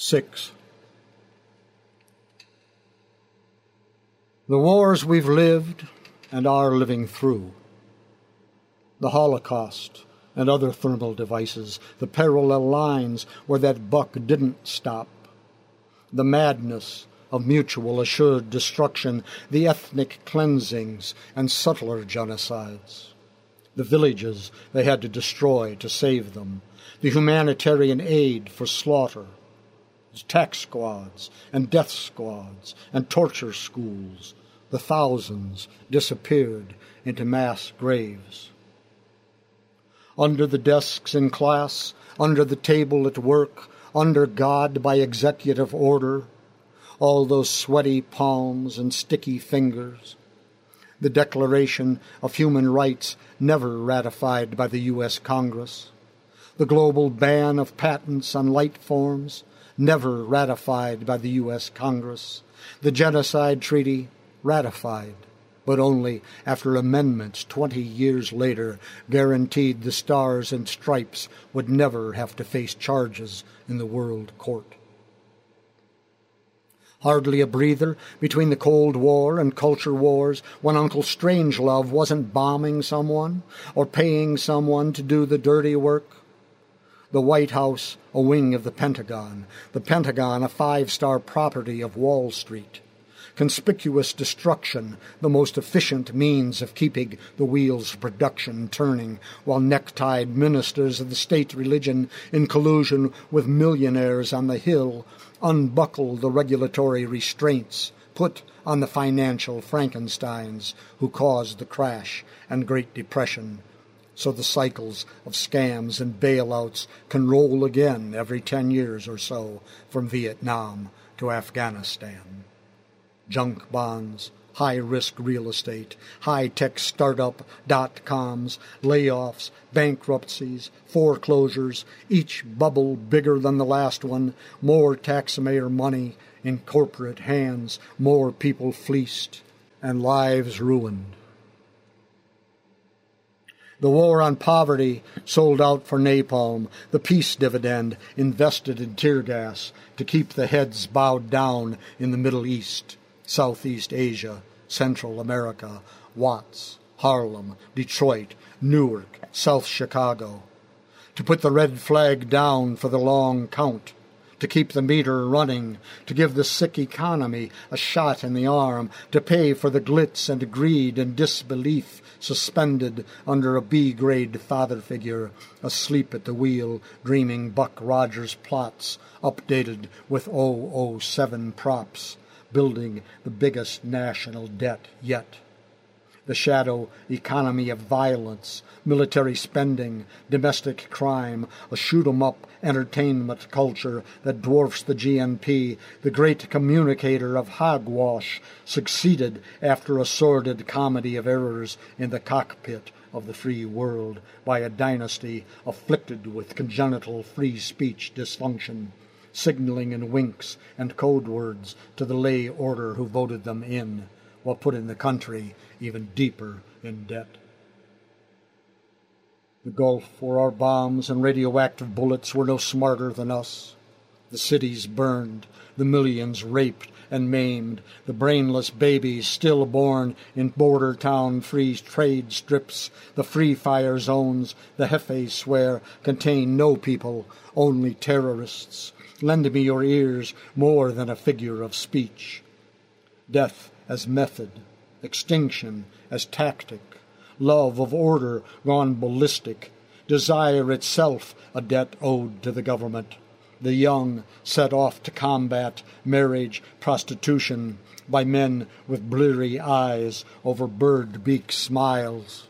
6. The wars we've lived and are living through, the Holocaust and other thermal devices, the parallel lines where that buck didn't stop, the madness of mutual assured destruction, the ethnic cleansings and subtler genocides, the villages they had to destroy to save them, the humanitarian aid for slaughter, tax squads and death squads and torture schools, the thousands disappeared into mass graves. Under the desks in class, under the table at work, under God by executive order, all those sweaty palms and sticky fingers, the Declaration of Human Rights never ratified by the U.S. Congress, the global ban of patents on light forms never ratified by the U.S. Congress, the Genocide Treaty ratified, but only after amendments 20 years later guaranteed the Stars and Stripes would never have to face charges in the World Court. Hardly a breather between the Cold War and culture wars when Uncle Strangelove wasn't bombing someone or paying someone to do the dirty work the White House a wing of the Pentagon, the Pentagon a five star property of Wall Street. Conspicuous destruction, the most efficient means of keeping the wheels of production turning, while necktied ministers of the state religion, in collusion with millionaires on the Hill, unbuckle the regulatory restraints put on the financial Frankensteins who caused the crash and Great Depression so the cycles of scams and bailouts can roll again every 10 years or so from Vietnam to Afghanistan. Junk bonds, high risk real estate, high tech startup dot coms, layoffs, bankruptcies, foreclosures, each bubble bigger than the last one, more taxpayer money in corporate hands, more people fleeced, and lives ruined. The war on poverty sold out for napalm, the peace dividend invested in tear gas to keep the heads bowed down in the Middle East, Southeast Asia, Central America, Watts, Harlem, Detroit, Newark, South Chicago. To put the red flag down for the long count to keep the meter running, to give the sick economy a shot in the arm, to pay for the glitz and greed and disbelief suspended under a B grade father figure, asleep at the wheel, dreaming Buck Rogers plots, updated with 007 props, building the biggest national debt yet the shadow economy of violence, military spending, domestic crime, a shoot 'em up entertainment culture that dwarfs the GNP, the great communicator of hogwash, succeeded after a sordid comedy of errors in the cockpit of the free world by a dynasty afflicted with congenital free speech dysfunction, signaling in winks and code words to the lay order who voted them in, while putting the country even deeper in debt. The Gulf, where our bombs and radioactive bullets were no smarter than us. The cities burned, the millions raped and maimed, the brainless babies still born in border town free trade strips, the free fire zones, the Hefes swear contain no people, only terrorists. Lend me your ears more than a figure of speech. Death as method, extinction as tactic, love of order gone ballistic, desire itself a debt owed to the government, the young set off to combat marriage, prostitution by men with bleary eyes over bird beak smiles,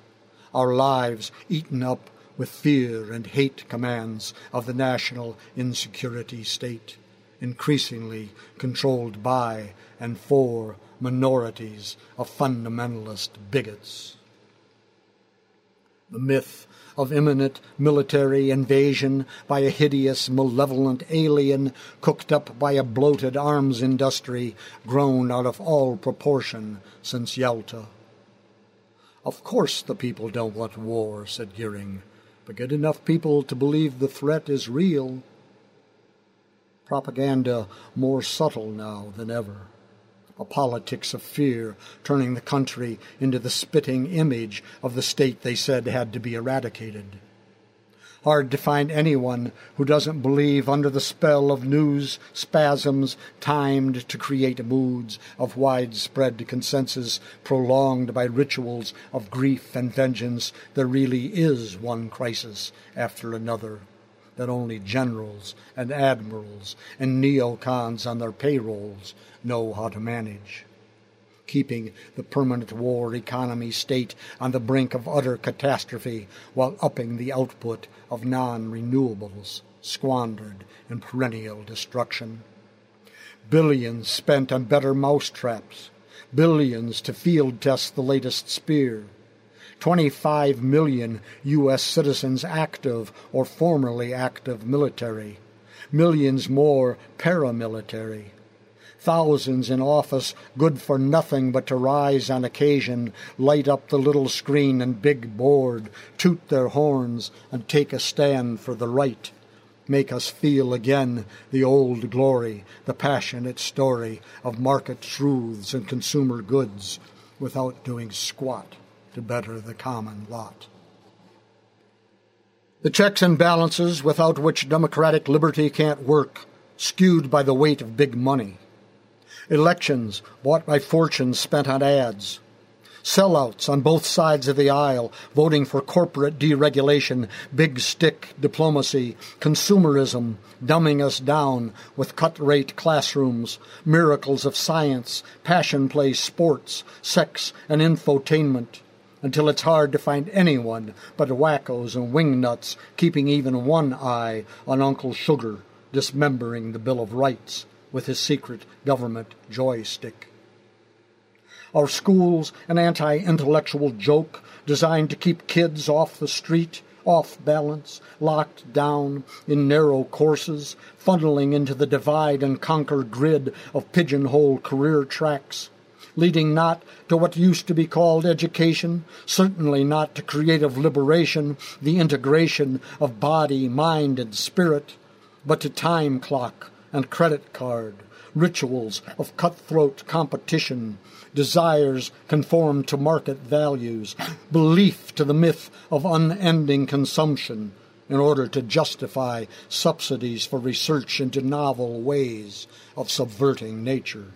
our lives eaten up with fear and hate commands of the national insecurity state, increasingly controlled by and for minorities of fundamentalist bigots. The myth of imminent military invasion by a hideous, malevolent alien cooked up by a bloated arms industry grown out of all proportion since Yalta. Of course the people don't want war, said Goering, but get enough people to believe the threat is real. Propaganda more subtle now than ever. A politics of fear, turning the country into the spitting image of the state they said had to be eradicated. Hard to find anyone who doesn't believe under the spell of news spasms timed to create moods of widespread consensus prolonged by rituals of grief and vengeance there really is one crisis after another that only generals and admirals and neocons on their payrolls know how to manage. Keeping the permanent war economy state on the brink of utter catastrophe while upping the output of non renewables squandered in perennial destruction. Billions spent on better mousetraps, billions to field test the latest spear 25 million U.S. citizens active or formerly active military, millions more paramilitary, thousands in office good for nothing but to rise on occasion, light up the little screen and big board, toot their horns, and take a stand for the right. Make us feel again the old glory, the passionate story of market truths and consumer goods without doing squat to better the common lot. The checks and balances without which democratic liberty can't work, skewed by the weight of big money. Elections bought by fortunes spent on ads. Sellouts on both sides of the aisle voting for corporate deregulation, big stick diplomacy, consumerism, dumbing us down with cut rate classrooms, miracles of science, passion play sports, sex, and infotainment until it's hard to find anyone but wackos and wingnuts keeping even one eye on Uncle Sugar dismembering the Bill of Rights with his secret government joystick. Our schools an anti intellectual joke designed to keep kids off the street, off balance, locked down in narrow courses, funneling into the divide and conquer grid of pigeonhole career tracks leading not to what used to be called education, certainly not to creative liberation, the integration of body, mind, and spirit, but to time clock and credit card, rituals of cutthroat competition, desires conformed to market values, belief to the myth of unending consumption in order to justify subsidies for research into novel ways of subverting nature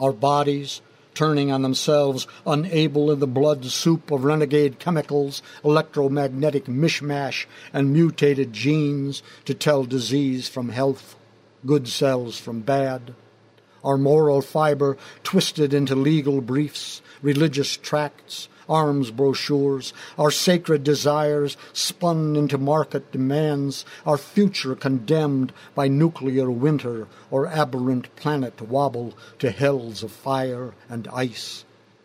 our bodies turning on themselves, unable in the blood soup of renegade chemicals, electromagnetic mishmash, and mutated genes to tell disease from health, good cells from bad. Our moral fiber twisted into legal briefs, religious tracts, arms brochures, our sacred desires spun into market demands, our future condemned by nuclear winter or aberrant planet wobble to hells of fire and ice,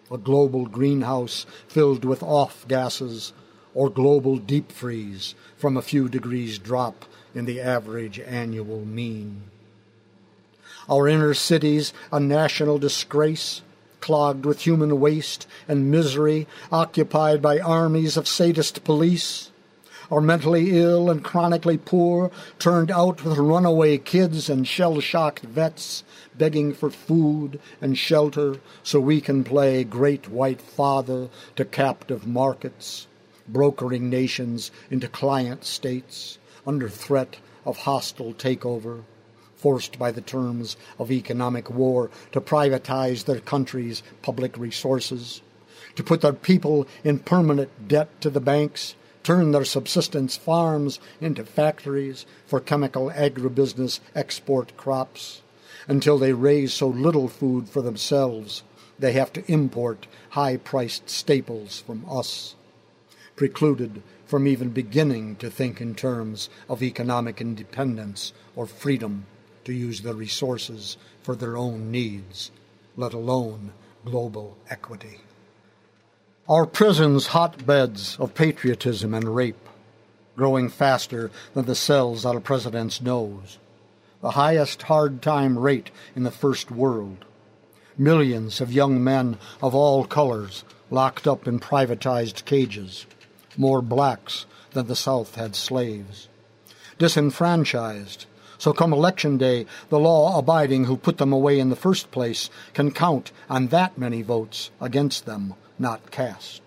a global greenhouse filled with off gases, or global deep freeze from a few degrees drop in the average annual mean. Our inner cities a national disgrace, clogged with human waste and misery, occupied by armies of sadist police, or mentally ill and chronically poor, turned out with runaway kids and shell shocked vets, begging for food and shelter so we can play great white father to captive markets, brokering nations into client states under threat of hostile takeover forced by the terms of economic war to privatize their country's public resources, to put their people in permanent debt to the banks, turn their subsistence farms into factories for chemical agribusiness export crops, until they raise so little food for themselves they have to import high priced staples from us, precluded from even beginning to think in terms of economic independence or freedom to use the resources for their own needs, let alone global equity. Our prisons hotbeds of patriotism and rape, growing faster than the cells on a president's nose, the highest hard time rate in the first world, millions of young men of all colors locked up in privatized cages, more blacks than the South had slaves, disenfranchised So come election day, the law abiding who put them away in the first place can count on that many votes against them not cast.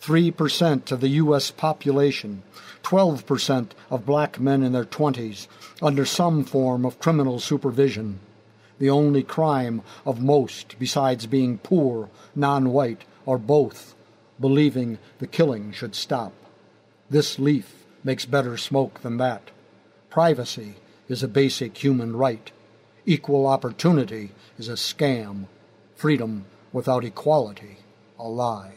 3% of the U.S. population, 12% of black men in their 20s, under some form of criminal supervision. The only crime of most, besides being poor, non white, or both, believing the killing should stop. This leaf makes better smoke than that. Privacy is a basic human right. Equal opportunity is a scam. Freedom without equality, a lie.